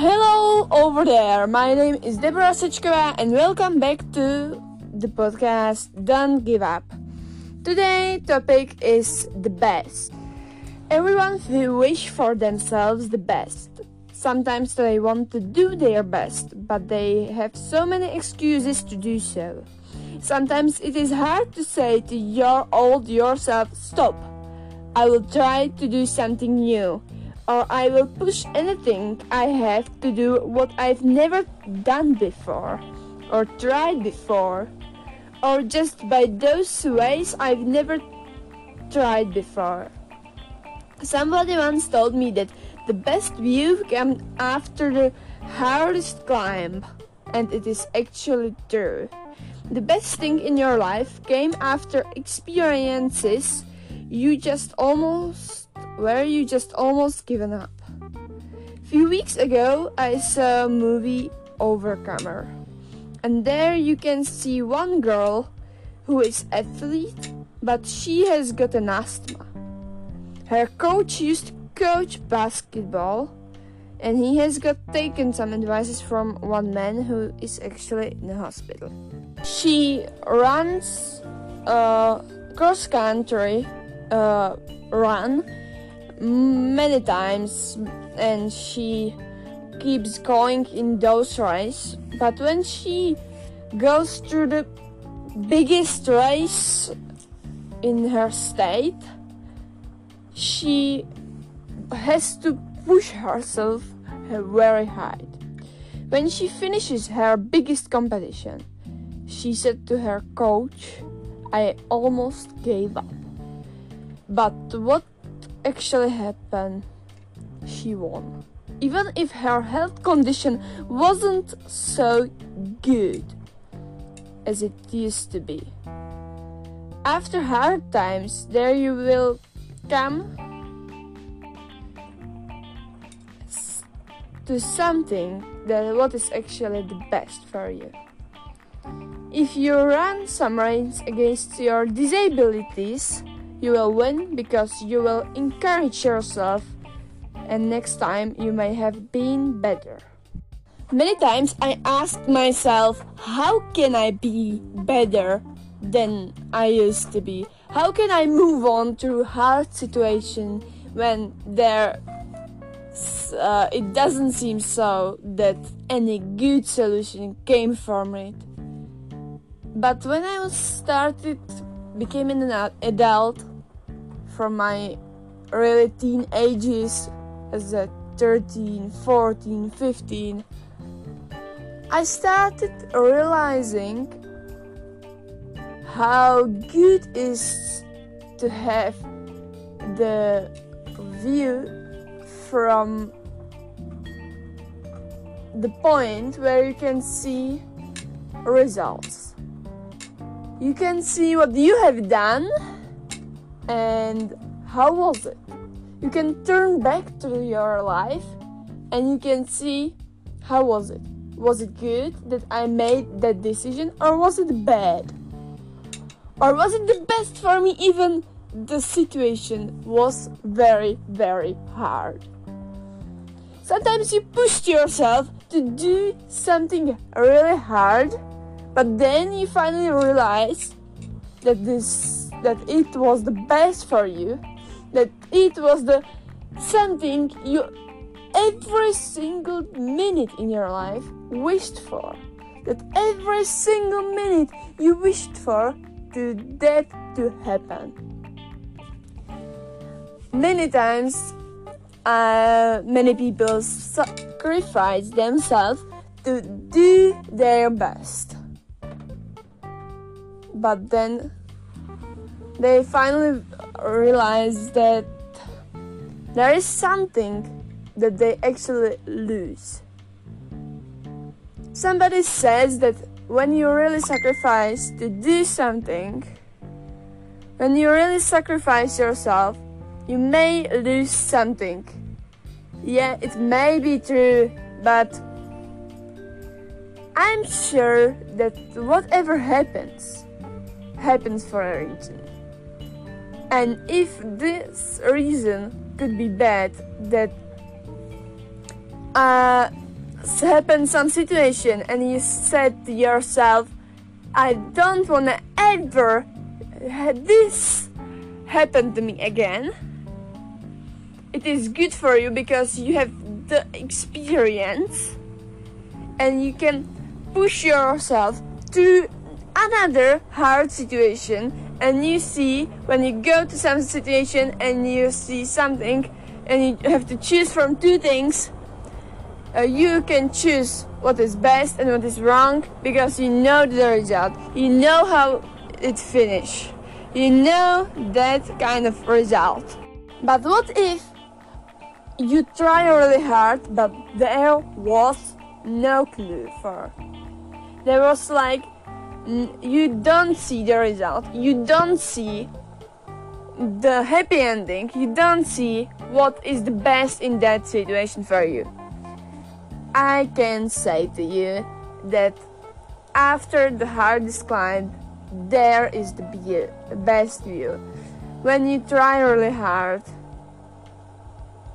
Hello over there. My name is Deborah Sechkova and welcome back to the podcast Don't Give Up. Today topic is the best. Everyone will wish for themselves the best. Sometimes they want to do their best, but they have so many excuses to do so. Sometimes it is hard to say to your old yourself, stop. I will try to do something new or I will push anything I have to do what I've never done before or tried before or just by those ways I've never tried before. Somebody once told me that the best view comes after the hardest climb, and it is actually true. The best thing in your life came after experiences you just almost where you just almost given up. Few weeks ago, I saw a movie Overcomer, and there you can see one girl who is athlete, but she has got an asthma. Her coach used to coach basketball, and he has got taken some advices from one man who is actually in the hospital. She runs a cross country uh, run many times and she keeps going in those races but when she goes through the biggest race in her state she has to push herself very hard. When she finishes her biggest competition she said to her coach i almost gave up. But what actually happened, she won. Even if her health condition wasn't so good as it used to be. After hard times, there you will come to something that what is actually the best for you. If you run some race against your disabilities, you will win because you will encourage yourself, and next time you may have been better. Many times I asked myself, how can I be better than I used to be? How can I move on through hard situation when there uh, it doesn't seem so that any good solution came from it. But when I was started becoming an adult, from my early teen ages as a 13, 14, 15, I started realizing how good is to have the view from the point where you can see results. You can see what you have done and how was it? You can turn back to your life and you can see how was it? Was it good that I made that decision or was it bad? Or was it the best for me even the situation was very very hard? Sometimes you push yourself to do something really hard, but then you finally realize that this that it was the best for you, that it was the something you every single minute in your life wished for, that every single minute you wished for to that to happen. Many times, uh, many people sacrifice themselves to do their best, but then they finally realize that there is something that they actually lose. Somebody says that when you really sacrifice to do something, when you really sacrifice yourself, you may lose something. Yeah, it may be true, but I'm sure that whatever happens, happens for a reason. And if this reason could be bad, that uh, happen some situation and you said to yourself, I don't want to ever have this happen to me again. It is good for you because you have the experience and you can push yourself to another hard situation and you see when you go to some situation and you see something and you have to choose from two things uh, you can choose what is best and what is wrong because you know the result. You know how it finish. You know that kind of result. But what if you try really hard but there was no clue for. There was like you don't see the result. You don't see the happy ending. You don't see what is the best in that situation for you. I can say to you that after the hardest climb there is the best view. When you try really hard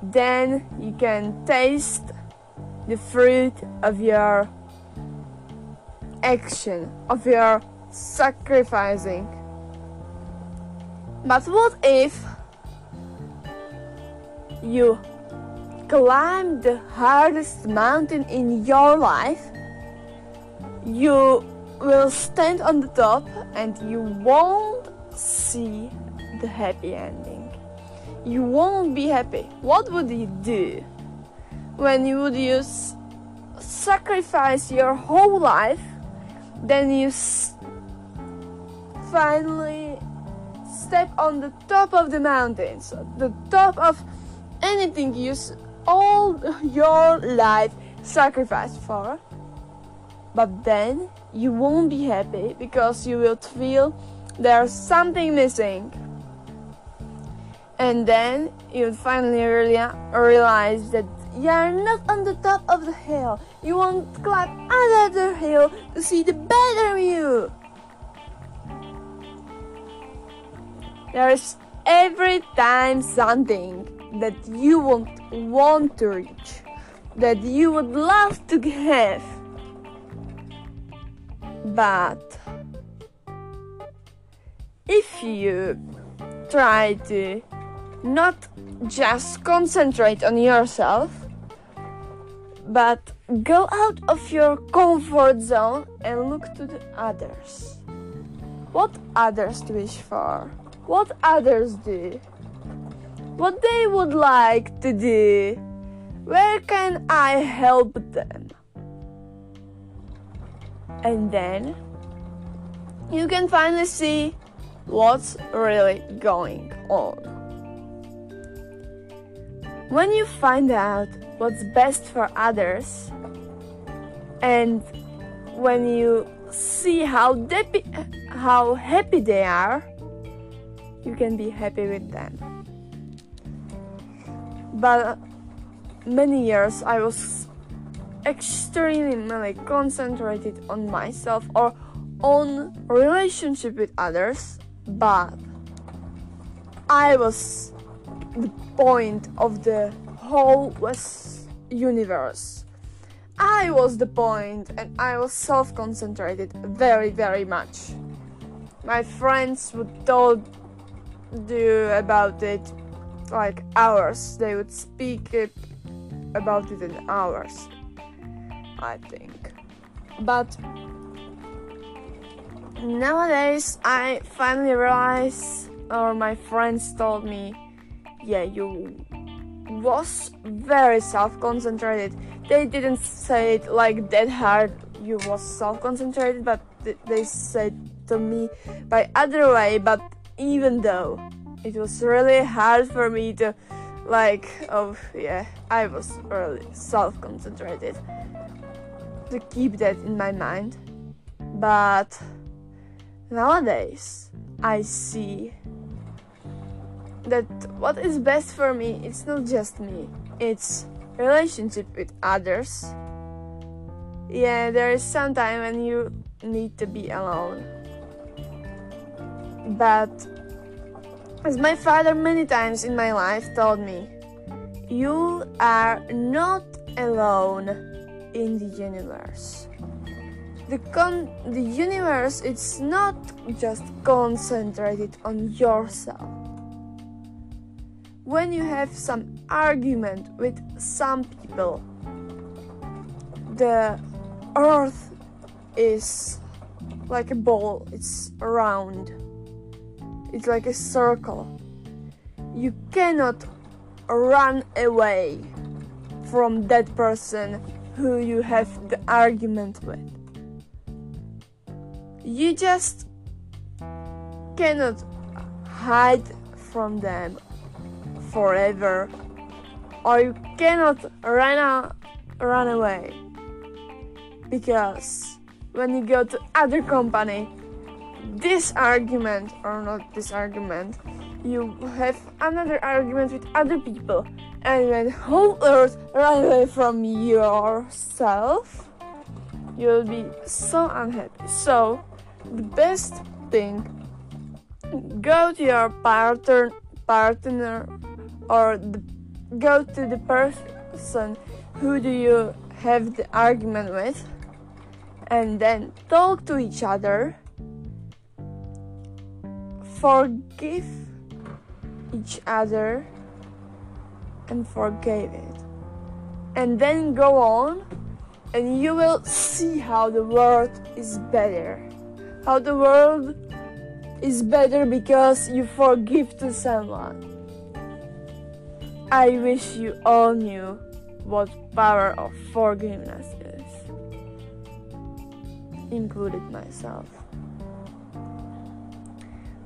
then you can taste the fruit of your action, of your sacrificing. But what if you climb the hardest mountain in your life? You will stand on the top and you won't see the happy ending. You won't be happy. What would you do when you would use sacrifice your whole life then you s- finally step on the top of the mountains, the top of anything you s- all your life sacrificed for. But then you won't be happy because you will feel there's something missing. And then you'll finally rea- realize that you're not on the top of the hill. You won't climb another hill to see the better view. There's every time something that you won't want to reach, that you would love to have. But if you try to not just concentrate on yourself, but go out of your comfort zone and look to the others. What others wish for? What others do? What they would like to do? Where can I help them? And then you can finally see what's really going on. When you find out what's best for others and when you see how depi- how happy they are you can be happy with them. But many years i was extremely concentrated on myself or on relationship with others but i was the point of the whole was universe. I was the point and I was self concentrated very, very much. My friends would talk do about it like hours. They would speak it about it in hours, I think. But nowadays, I finally realize, or my friends told me, yeah, you was very self-concentrated. They didn't say it like that hard. You was self-concentrated, but th- they said to me by other way. But even though it was really hard for me to, like, oh yeah, I was really self-concentrated to keep that in my mind. But nowadays, I see that what is best for me it's not just me it's relationship with others yeah there is some time when you need to be alone but as my father many times in my life told me you are not alone in the universe. The, con- the universe it's not just concentrated on yourself. When you have some argument with some people, the earth is like a ball, it's round, it's like a circle. You cannot run away from that person who you have the argument with. You just cannot hide from them forever, or you cannot run, out, run away. Because when you go to other company this argument or not this argument you have another argument with other people. And when whole earth run away from yourself you'll be so unhappy. So the best thing go to your partner partner or the, go to the person who do you have the argument with and then talk to each other. Forgive each other and forgive it. And then go on and you will see how the world is better. How the world is better because you forgive to someone i wish you all knew what power of forgiveness is. Included myself.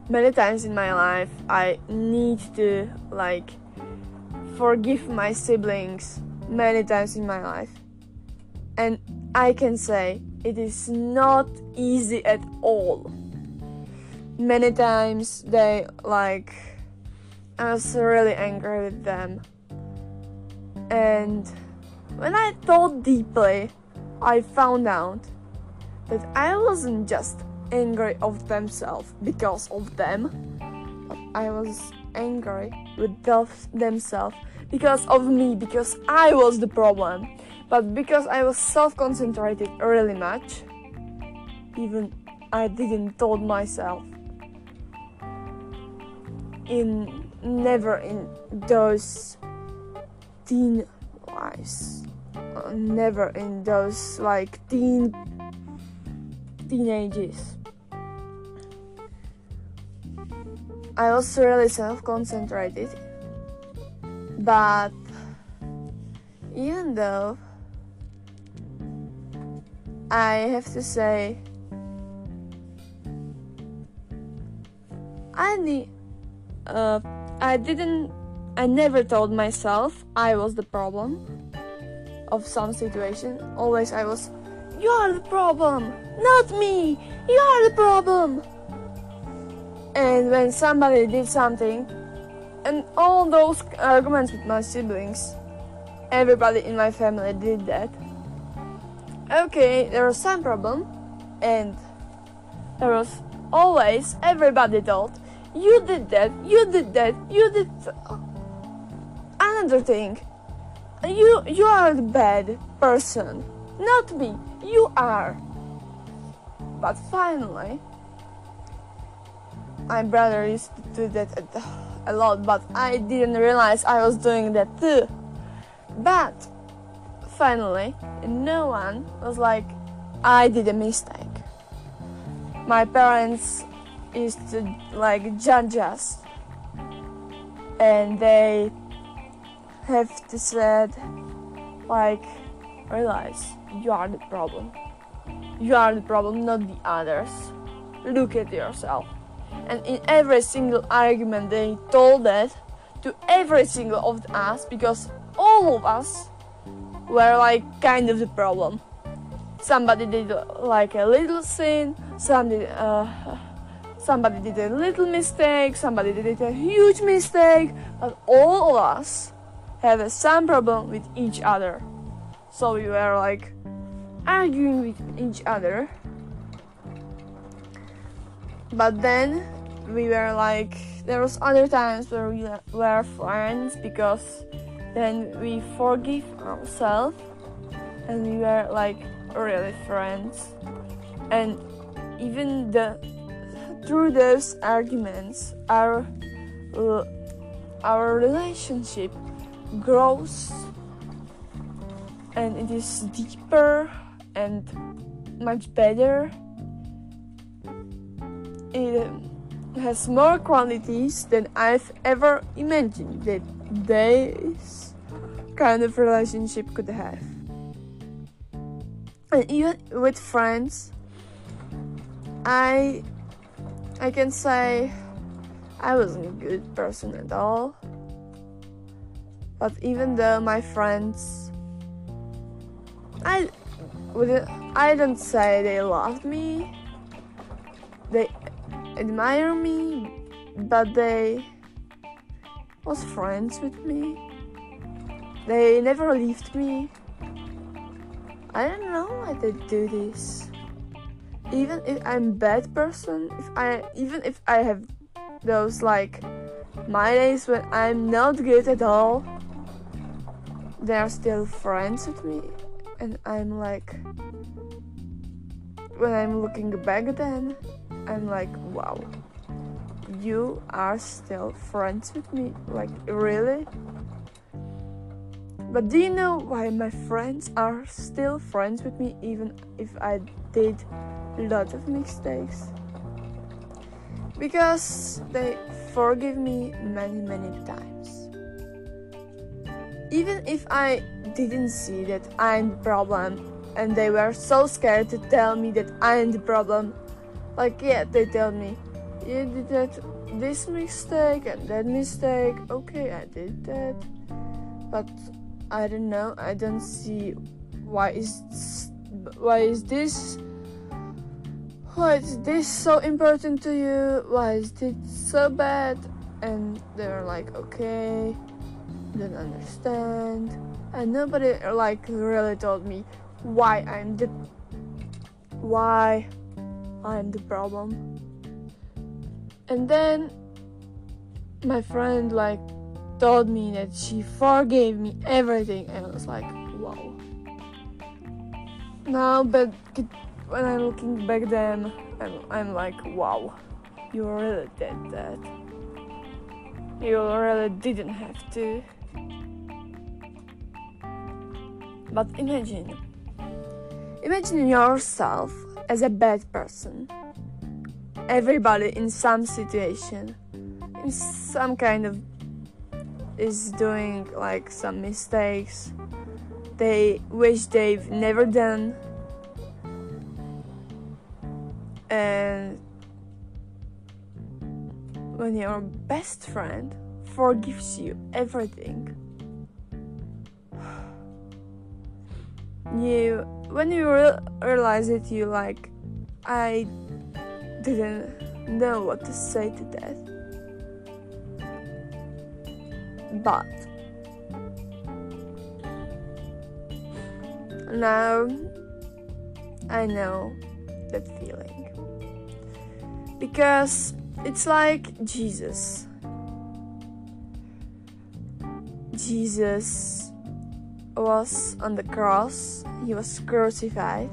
Many times in my life i need to like forgive my siblings many times in my life. And i can say it is not easy at all. Many times they like i was really angry with them. And when i thought deeply i found out that i wasn't just angry of themselves because of them but i was angry with themselves because of me because i was the problem. But because i was self-concentrated really much even i didn't told myself in never in those teen lives uh, never in those like teen teenagers I was really self concentrated. But even though I have to say, I need, uh, I didn't, I never told myself I was the problem of some situation. Always I was, you are the problem, not me, you are the problem. And when somebody did something, and all those arguments with my siblings, everybody in my family did that. Okay, there was some problem, and there was always everybody thought, you did that, you did that, you did another thing. You you are the bad person, not me. You are. But finally, my brother used to do that a lot, but I didn't realize I was doing that too. But finally, no one was like, I did a mistake. My parents used to like us, and they have to said, like, realize you are the problem. You are the problem, not the others. Look at yourself and in every single argument they told that to every single of us because all of us were like kind of the problem somebody did like a little sin somebody uh, somebody did a little mistake somebody did a huge mistake but all of us have some problem with each other so we were like arguing with each other but then we were like there was other times where we were friends because then we forgive ourselves and we were like really friends. And even the through those arguments, our uh, our relationship grows and it is deeper and much better. It um, has more qualities than I've ever imagined that this kind of relationship could have. And even with friends, I I can say I wasn't a good person at all. But even though my friends I would I don't say they loved me. They admire me, but they was friends with me. They never left me. I don't know why they do this. Even if I'm bad person, if I even if I have those like my days when I'm not good at all, they are still friends with me. And I'm like when I'm looking back then I'm like wow you are still friends with me. Like really? But do you know why my friends are still friends with me even if I did a lot of mistakes because they forgive me many many times even if I didn't see that I'm the problem and they were so scared to tell me that I'm the problem. Like yeah, they tell me you did that this mistake and that mistake. Okay, I did that. But I don't know. I don't see why is why is this why is this so important to you? Why is this so bad? And they're like, okay, don't understand and nobody like really told me why I'm the why I'm the problem. And then my friend like told me that she forgave me everything and I was like, wow. Now but when I'm looking back then I'm, I'm like, wow, you really did that. You really didn't have to. But imagine, imagine yourself as a bad person. Everybody in some situation, in some kind of, is doing like some mistakes they wish they've never done. And when your best friend forgives you everything you when you re- realize it you like i didn't know what to say to that but now um, i know that feeling because it's like jesus jesus was on the cross, he was crucified,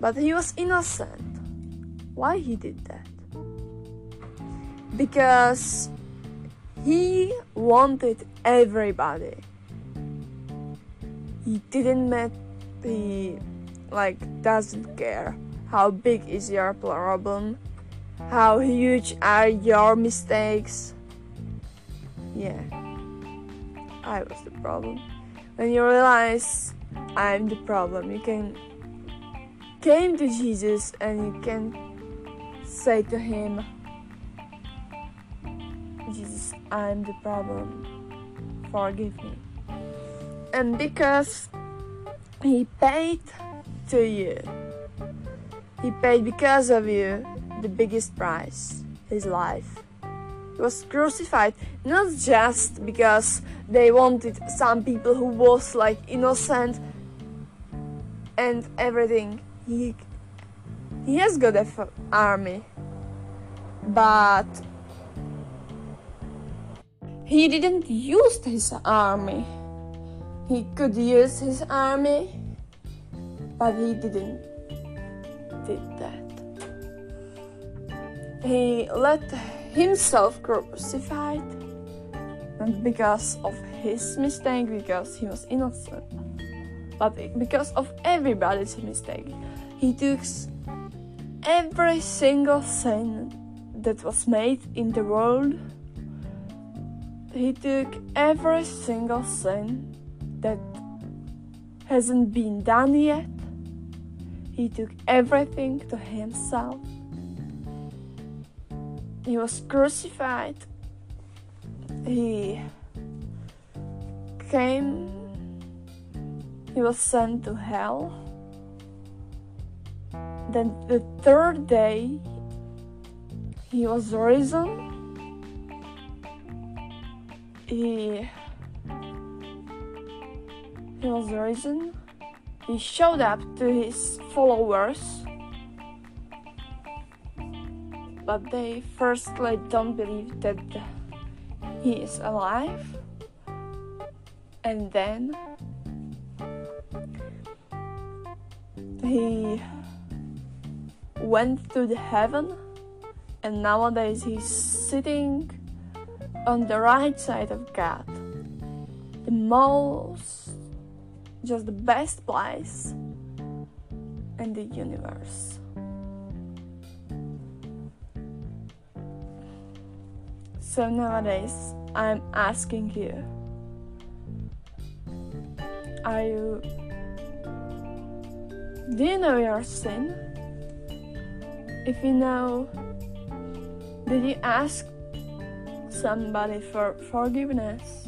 but he was innocent. Why he did that? Because he wanted everybody. He didn't met he like doesn't care how big is your problem, how huge are your mistakes. Yeah. I was the problem when you realize I'm the problem, you can came to Jesus and you can say to him, Jesus, I'm the problem. Forgive me. And because he paid to you, he paid because of you the biggest price, his life. He was crucified not just because they wanted some people who was like innocent and everything. He he has got a f- army, but he didn't use his army. He could use his army but he didn't did that. He let himself crucified because of his mistake because he was innocent but because of everybody's mistake he took every single sin that was made in the world he took every single sin that hasn't been done yet he took everything to himself he was crucified he came, he was sent to hell. Then the third day, he was risen. He was risen. He showed up to his followers, but they firstly don't believe that he is alive and then he went to the heaven and nowadays he's sitting on the right side of God the most just the best place in the universe So nowadays, I'm asking you Are you. Do you know your sin? If you know, did you ask somebody for forgiveness?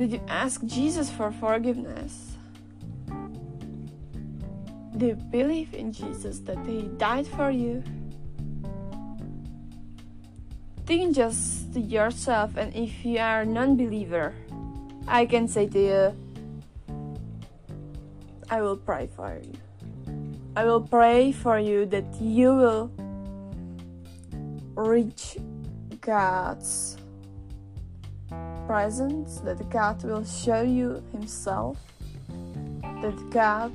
Did you ask Jesus for forgiveness? Do you believe in Jesus that He died for you? Think just to yourself, and if you are a non believer, I can say to you, I will pray for you. I will pray for you that you will reach God's presence, that God will show you Himself, that God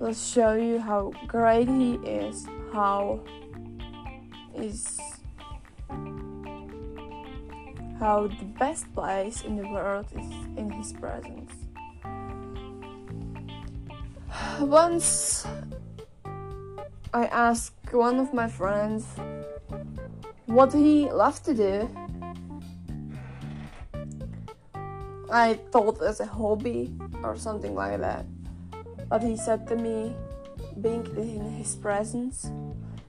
will show you how great he is, how is how the best place in the world is in his presence. Once I asked one of my friends what he loved to do. I thought as a hobby or something like that. But he said to me, being in his presence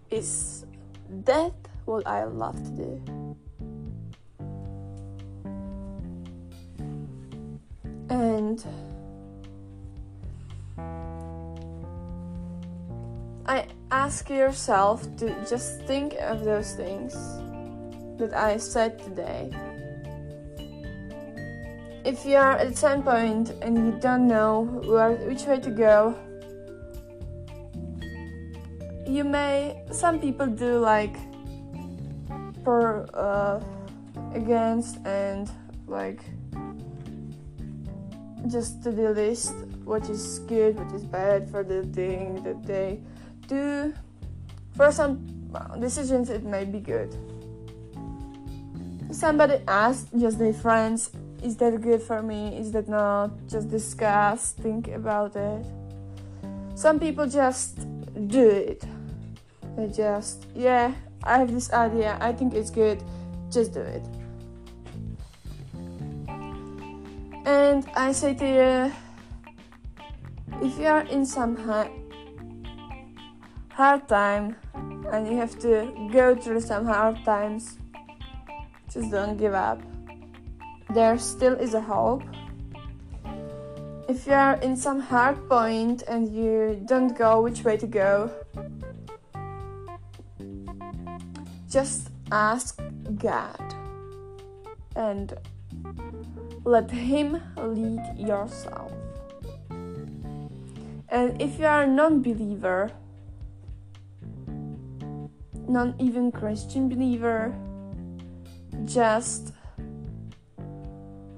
is that what I love to do. And I ask yourself to just think of those things that I said today if you are at some point and you don't know where which way to go you may some people do like for uh, against and like just to the list what is good what is bad for the thing that they do. For some decisions it may be good. Somebody asked just their friends is that good for me? Is that not? Just discuss, think about it. Some people just do it. They just, yeah, I have this idea, I think it's good, just do it. And I say to you, if you are in some hard time and you have to go through some hard times, just don't give up there still is a hope. If you are in some hard point and you don't go which way to go, just ask God and let Him lead yourself. And if you are a non believer, not even Christian believer, just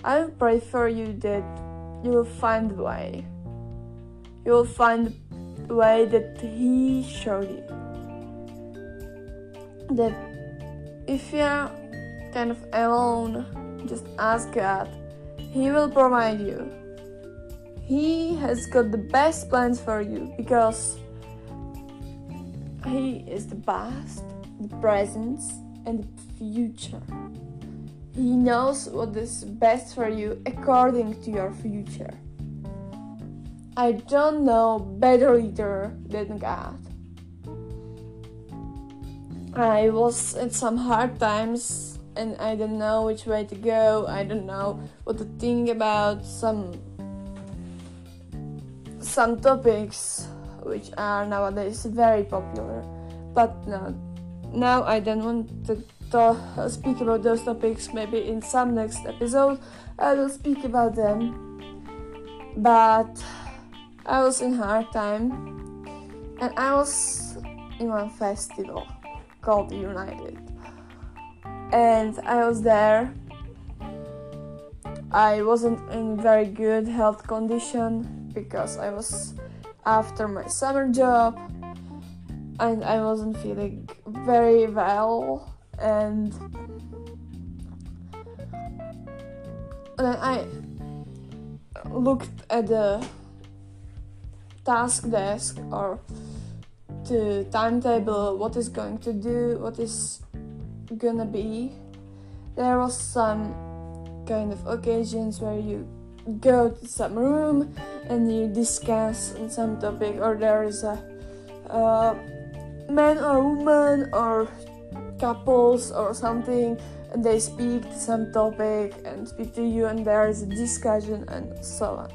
I pray for you that you will find the way. You will find the way that He showed you. That if you're kind of alone, just ask God. He will provide you. He has got the best plans for you because He is the past, the present, and the future. He knows what is best for you according to your future. I don't know better leader than God. I was in some hard times and I don't know which way to go. I don't know what to think about some some topics which are nowadays very popular. But no, now I don't want to talk, uh, speak about those topics. Maybe in some next episode I will speak about them. But I was in hard time and I was in one festival called United. And I was there. I wasn't in very good health condition because I was after my summer job and I wasn't feeling very well and then I looked at the task desk or the timetable what is going to do what is gonna be. There was some kind of occasions where you go to some room and you discuss on some topic or there is a, a man or woman or couples or something and they speak to some topic and speak to you and there is a discussion and so on.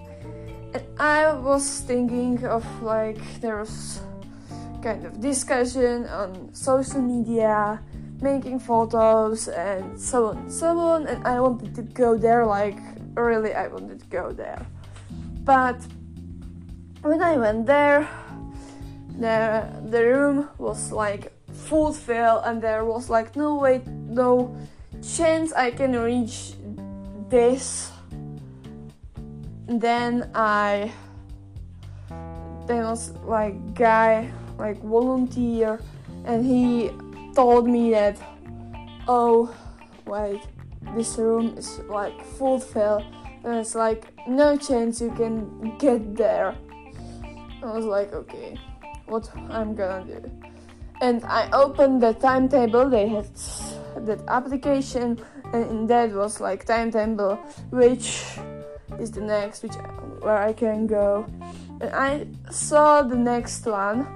And i was thinking of like there was kind of discussion on social media making photos and so on and so on and i wanted to go there like really i wanted to go there. But when i went there the the room was like full fill and there was like no way no chance i can reach this then i there was like guy like volunteer and he told me that oh wait this room is like full fill and it's like no chance you can get there i was like okay what I'm gonna do. And I opened the timetable, they had that application, and in that was like timetable, which is the next, which where I can go. And I saw the next one.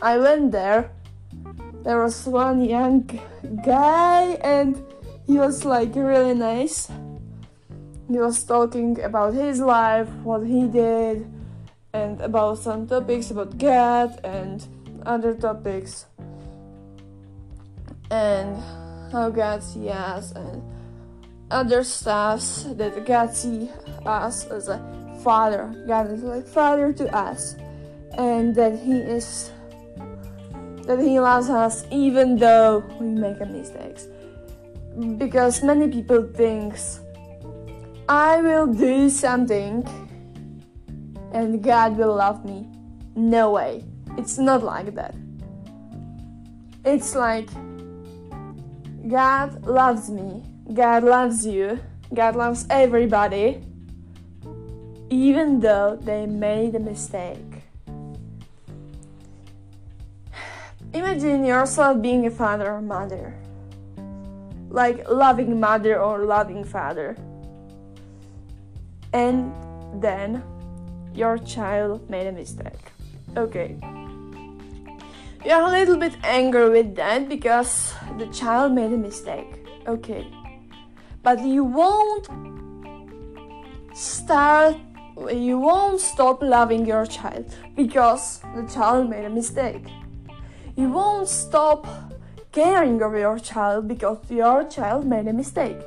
I went there. There was one young guy, and he was like really nice. He was talking about his life, what he did, and about some topics about God and other topics and how God sees us and other stuffs that God sees us as a father. God is like father to us and that he is that he loves us even though we make mistakes. Because many people thinks I will do something and God will love me. No way. It's not like that. It's like God loves me. God loves you. God loves everybody. Even though they made a mistake. Imagine yourself being a father or mother. Like loving mother or loving father. And then your child made a mistake. Okay. You're a little bit angry with that because the child made a mistake. Okay. But you won't start you won't stop loving your child because the child made a mistake. You won't stop caring of your child because your child made a mistake.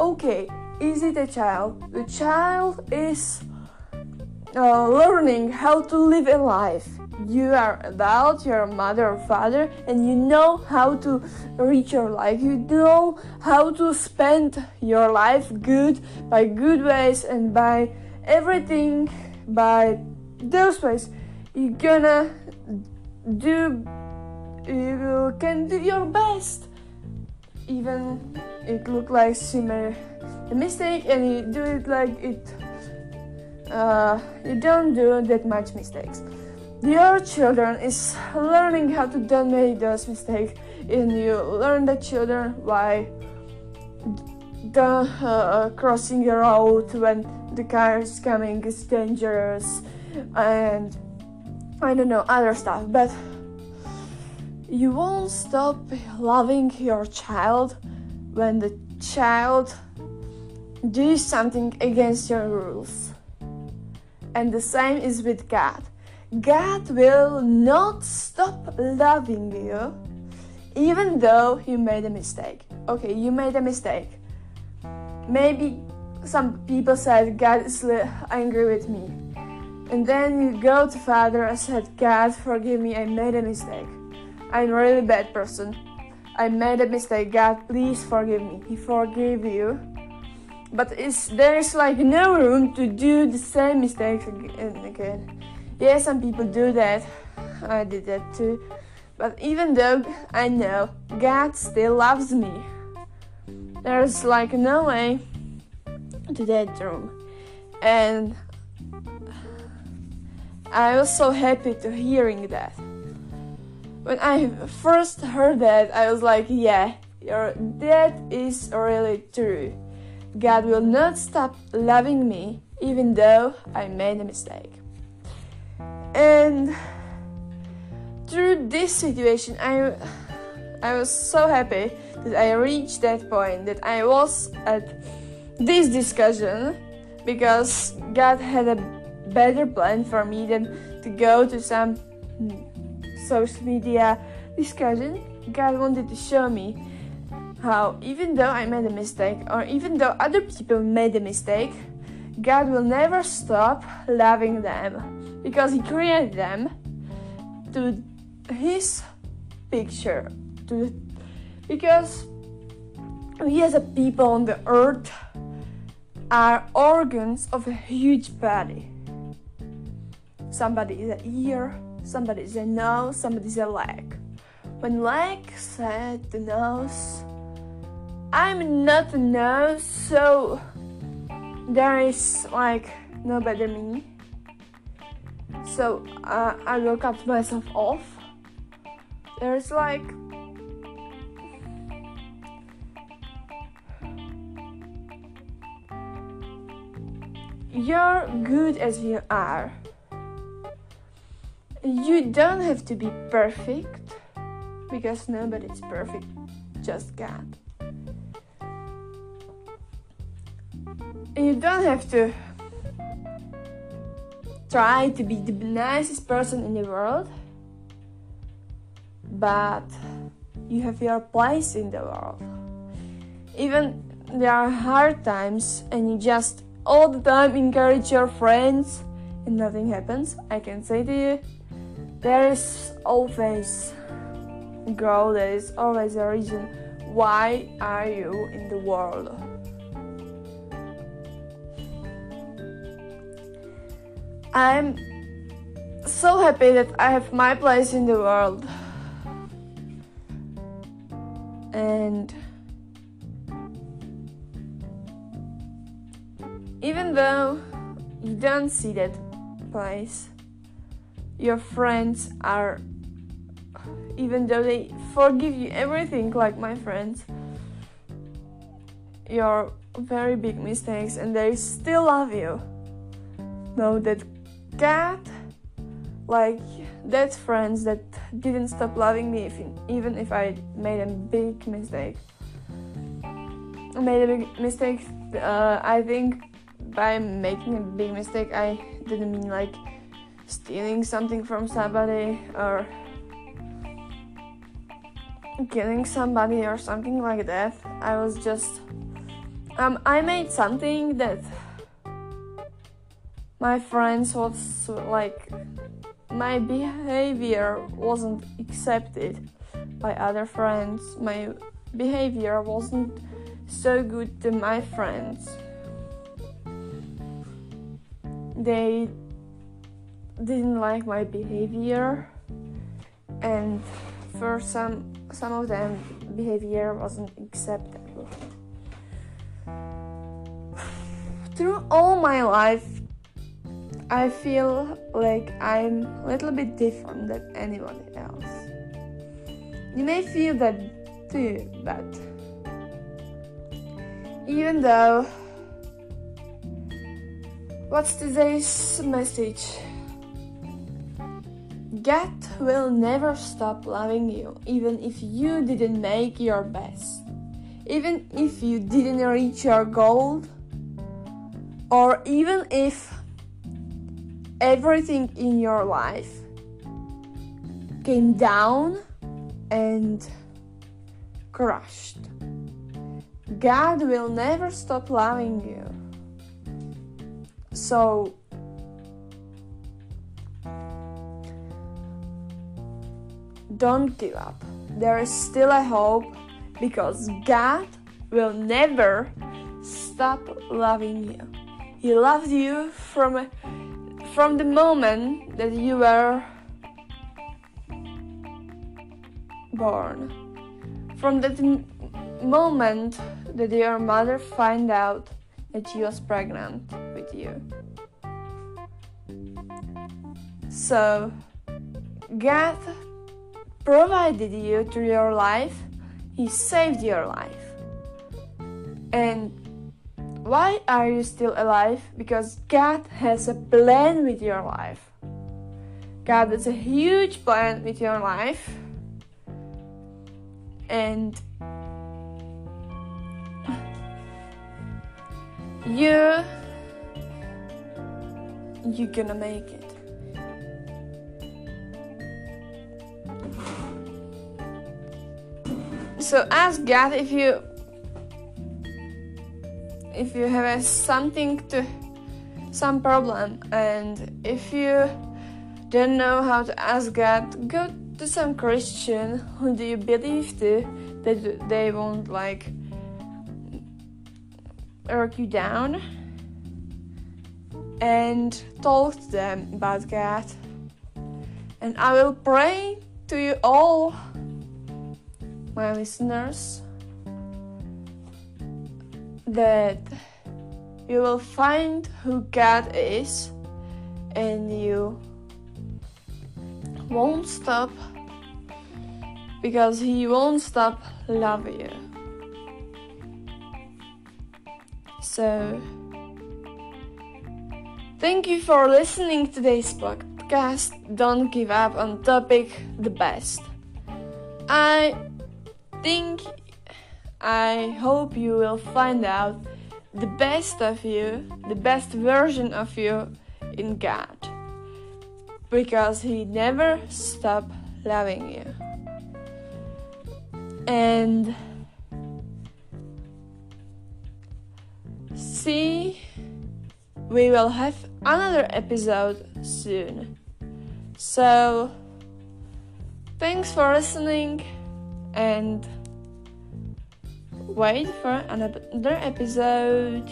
Okay, is it a child? The child is uh, learning how to live a life. You are adult, you're a mother or father, and you know how to reach your life. You know how to spend your life good by good ways and by everything by those ways. You're gonna do you can do your best even it look like you made a mistake and you do it like it uh, you don't do that much mistakes your children is learning how to don't make those mistakes and you. Learn the children why the uh, crossing the road when the car is coming is dangerous and I don't know other stuff. But you won't stop loving your child when the child does something against your rules. And the same is with God God will not stop loving you even though you made a mistake. Okay, you made a mistake. Maybe some people said God is angry with me. And then you go to Father and said, God, forgive me, I made a mistake. I'm a really bad person. I made a mistake. God, please forgive me. He forgave you. But there is like no room to do the same mistakes again. again. Yeah, some people do that. I did that too. But even though I know God still loves me, there's like no way to that room. And I was so happy to hearing that. When I first heard that, I was like, yeah, that is really true. God will not stop loving me even though I made a mistake. And through this situation, I I was so happy that I reached that point that I was at this discussion because God had a better plan for me than to go to some social media discussion. God wanted to show me how even though I made a mistake or even though other people made a mistake, God will never stop loving them because he created them to his picture to because we as a people on the earth are organs of a huge body. Somebody is an ear somebody is a nose somebody is a leg. When leg said the nose i'm not a nose so there is like no better me so uh, I will cut myself off. There's like you're good as you are. You don't have to be perfect because nobody's perfect, just God. You don't have to try to be the nicest person in the world, but you have your place in the world. Even there are hard times and you just all the time encourage your friends and nothing happens, I can say to you, there is always a goal, there is always a reason why are you in the world. I'm so happy that I have my place in the world. And even though you don't see that place, your friends are, even though they forgive you everything, like my friends, your very big mistakes, and they still love you. Know that cat like that's friends that didn't stop loving me if, even if I made a big mistake. I made a big mistake. Uh, I think by making a big mistake, I didn't mean like stealing something from somebody or killing somebody or something like that. I was just um, I made something that my friends was like my behavior wasn't accepted by other friends. My behavior wasn't so good to my friends. They didn't like my behavior and for some some of them behavior wasn't acceptable. Through all my life I feel like I'm a little bit different than anyone else. You may feel that too, but even though what's today's message? God will never stop loving you, even if you didn't make your best, even if you didn't reach your goal, or even if everything in your life came down and crushed. God will never stop loving you. So, don't give up. There is still a hope because God will never stop loving you. He loved you from a from the moment that you were born, from that m- moment that your mother find out that she was pregnant with you. So, God provided you through your life, He saved your life. And why are you still alive? Because God has a plan with your life. God has a huge plan with your life. And you you're gonna make it. So ask God if you if you have something to some problem and if you don't know how to ask God, go to some Christian who do you believe to that they won't like work you down and talk to them about God. And I will pray to you all, my listeners that you will find who God is and you won't stop because He won't stop loving you. So, thank you for listening to today's podcast. Don't give up on topic the best. I think I hope you will find out the best of you, the best version of you in God. Because He never stopped loving you. And see, we will have another episode soon. So, thanks for listening and wait for another episode.